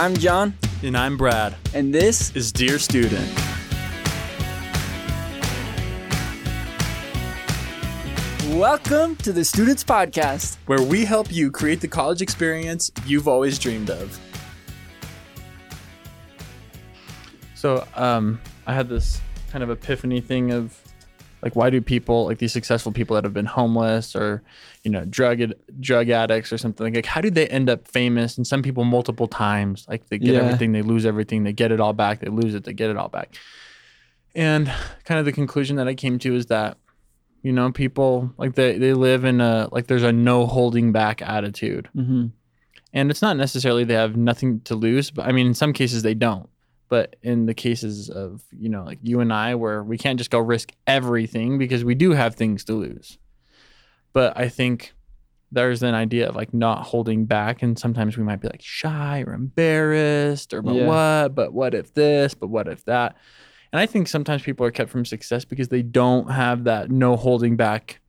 I'm John, And I'm Brad. and this Is Dear Student. welcome to the Students Podcast. where we help you create the college experience you've always dreamed of. So, um, I had this kind of epiphany thing of like, why do people like these successful people that have been homeless or, you know, drug drug addicts or something like, how do they end up famous? And some people multiple times, like they get Yeah. everything, they lose everything, they get it all back, they lose it, they get it all back. And kind of the conclusion that I came to is that you know people like they they live in a like there's a no holding back attitude Mm-hmm. and it's not necessarily they have nothing to lose but i mean in some cases they don't but in the cases of you know like you and i where we can't just go risk everything because we do have things to lose. But i think there's an idea of like not holding back and sometimes we might be like shy or embarrassed or but Yeah. what? But what if this? But what if that? And i think sometimes people are kept from success because they don't have that no holding back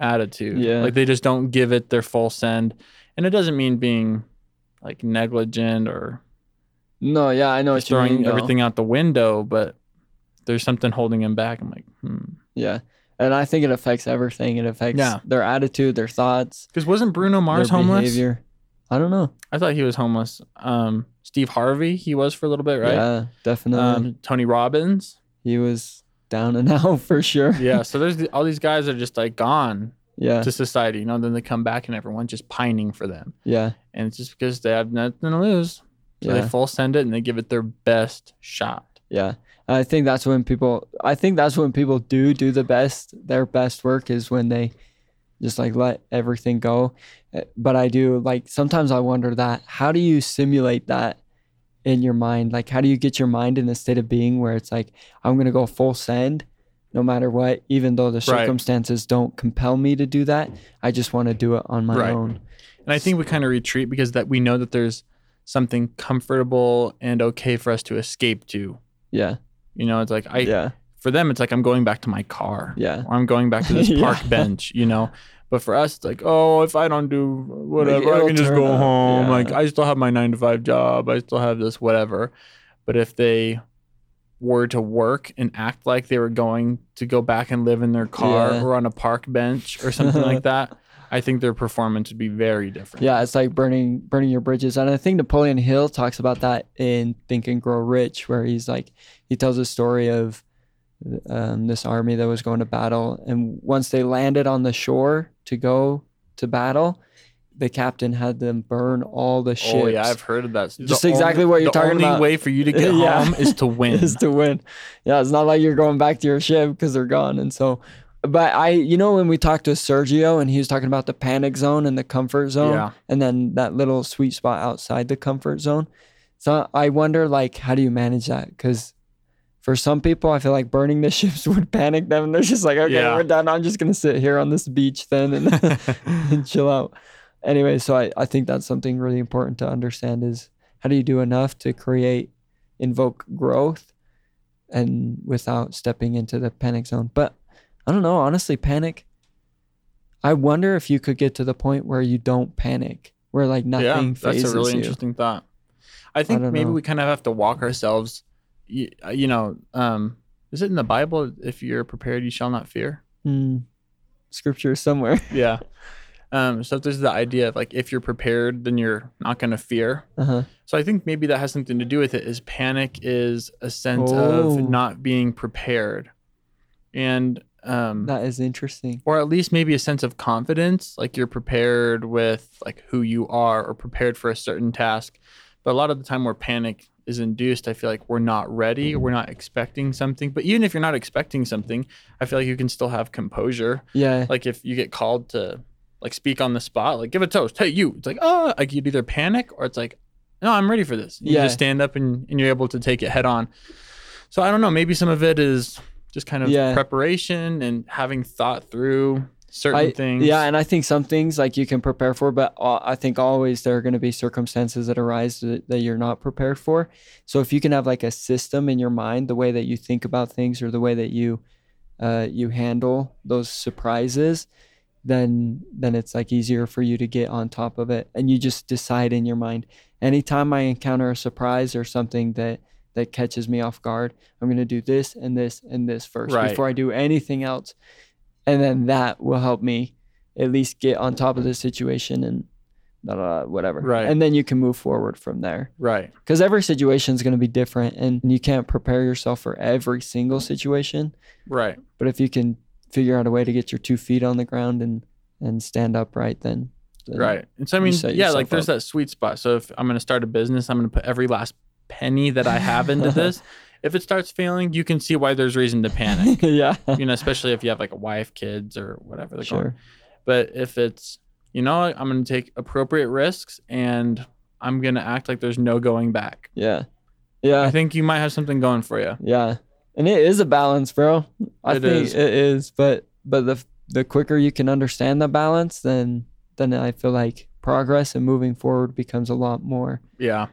attitude. Yeah. like they just don't give it their full send. And it doesn't mean being like negligent or No, yeah, I know you throwing mean. everything out the window but there's something holding him back i'm like hmm Yeah, and I think it affects everything. It affects Yeah. their attitude, their thoughts, because wasn't bruno mars homeless behavior. I don't know. i thought he was homeless um steve harvey he was for a little bit right Yeah, definitely. um tony robbins he was down and out for sure. yeah so there's the, all these guys are just like gone yeah, to society you know then they come back and everyone's just pining for them yeah, and it's just because they have nothing to lose so yeah. they full send it and they give it their best shot Yeah. I think that's when people I think that's when people do do the best their best work is when they just like let everything go. Uh, But I do like sometimes I wonder that how do you simulate that in your mind? Like how do you get your mind in a state of being where it's like I'm going to go full send no matter what even though the Right. circumstances don't compel me to do that. I just want to do it on my Right. own. and i think we kind of retreat because that we know that there's something comfortable and okay for us to escape to Yeah. you know it's like i yeah. for them it's like i'm going back to my car Yeah. or i'm going back to this Yeah. park bench you know but for us it's like oh if i don't do whatever i can just go out, home yeah. like i still have my nine to five job i still have this whatever but if they were to work and act like they were going to go back and live in their car Yeah. or on a park bench or something like that i think their performance would be very different Yeah, it's like burning burning your bridges. And I think Napoleon Hill talks about that in Think and Grow Rich, where he's like he tells a story of um, this army that was going to battle, and once they landed on the shore to go to battle, the captain had them burn all the ships. oh yeah i've heard of that Just The exactly only- what you're talking about. the only way for you to get Yeah. home is to win is to win. Yeah, it's not like you're going back to your ship because they're gone. And so, but I, you know, when we talked to Sergio and he was talking about the panic zone and the comfort zone, Yeah. and then that little sweet spot outside the comfort zone. So I wonder, like, how do you manage that? Because for some people, I feel like burning the ships would panic them. And they're just like, okay, Yeah. we're done. I'm just gonna sit here on this beach then and, and chill out. Anyway, so I, I think that's something really important to understand is how do you do enough to create, invoke growth and without stepping into the panic zone. But I don't know, honestly, panic. I wonder if you could get to the point where you don't panic, where like nothing yeah, phases that's a really you. interesting thought. I think don't maybe know. we kind of have to walk ourselves. You, you know, um, is it in the Bible? If you're prepared, you shall not fear. Hmm. scripture somewhere. Yeah. Um, so there's the idea of like if you're prepared, then you're not going to fear. Uh-huh. So I think maybe that has something to do with it. Is panic is a sense Oh. of not being prepared, and um, That is interesting. or at least maybe a sense of confidence like you're prepared with like who you are or prepared for a certain task. But a lot of the time where panic is induced i feel like we're not ready we're not expecting something. But even if you're not expecting something i feel like you can still have composure. Yeah. like if you get called to like speak on the spot like give a toast. Hey you. It's like oh like you'd either panic or it's like no i'm ready for this. You Yeah. just stand up and, and you're able to take it head on. So i don't know. Maybe some of it is just kind of Yeah. preparation and having thought through certain I, things Yeah, and I think some things like you can prepare for, but uh, I think always there are going to be circumstances that arise that, that you're not prepared for. So if you can have like a system in your mind, the way that you think about things or the way that you uh, you handle those surprises, then then it's like easier for you to get on top of it and you just decide in your mind anytime i encounter a surprise or something that that catches me off guard i'm going to do this and this and this first Right. before i do anything else and then that will help me at least get on top of the situation and da, da, da, whatever Right. and then you can move forward from there Right. because every situation is going to be different and you can't prepare yourself for every single situation Right. but if you can figure out a way to get your two feet on the ground and and stand upright then, Right. And so I mean, yeah, like there's up. that sweet spot. So if I'm going to start a business, I'm going to put every last penny that I have into this. If it starts failing, you can see why there's reason to panic. yeah you know, especially if you have like a wife, kids, or whatever they're called. sure But if it's, you know, I'm going to take appropriate risks and I'm going to act like there's no going back. yeah Yeah. I think you might have something going for you. yeah and it is a balance bro i It think is. it is but but the the quicker you can understand the balance then then i feel like progress and moving forward becomes a lot more Yeah.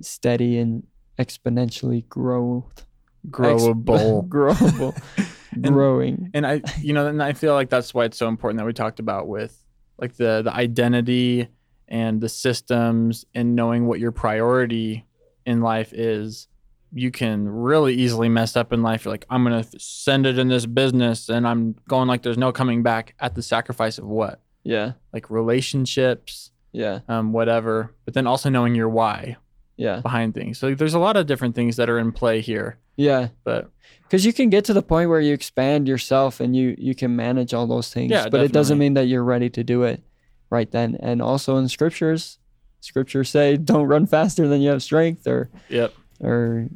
Steady and exponentially growth Growable. growable And- growing and I, you know, and I feel like that's why it's so important that we talked about with like the the identity and the systems and knowing what your priority in life is. You can really easily mess up in life. You're like, I'm gonna send it in this business, and I'm going like there's no coming back at the sacrifice of what, yeah like relationships, yeah um, whatever. But then also knowing your why yeah behind things. So there's a lot of different things that are in play here. yeah But because you can get to the point where you expand yourself and you you can manage all those things Yeah, but it doesn't mean that you're ready to do it right then and also in scriptures scriptures say don't run faster than you have strength or yep, or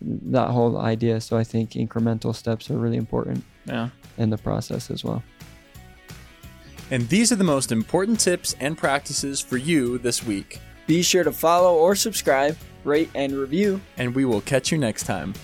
that whole idea so i think incremental steps are really important yeah. in the process as well And these are the most important tips and practices for you this week. Be sure to follow or subscribe rate and review And we will catch you next time.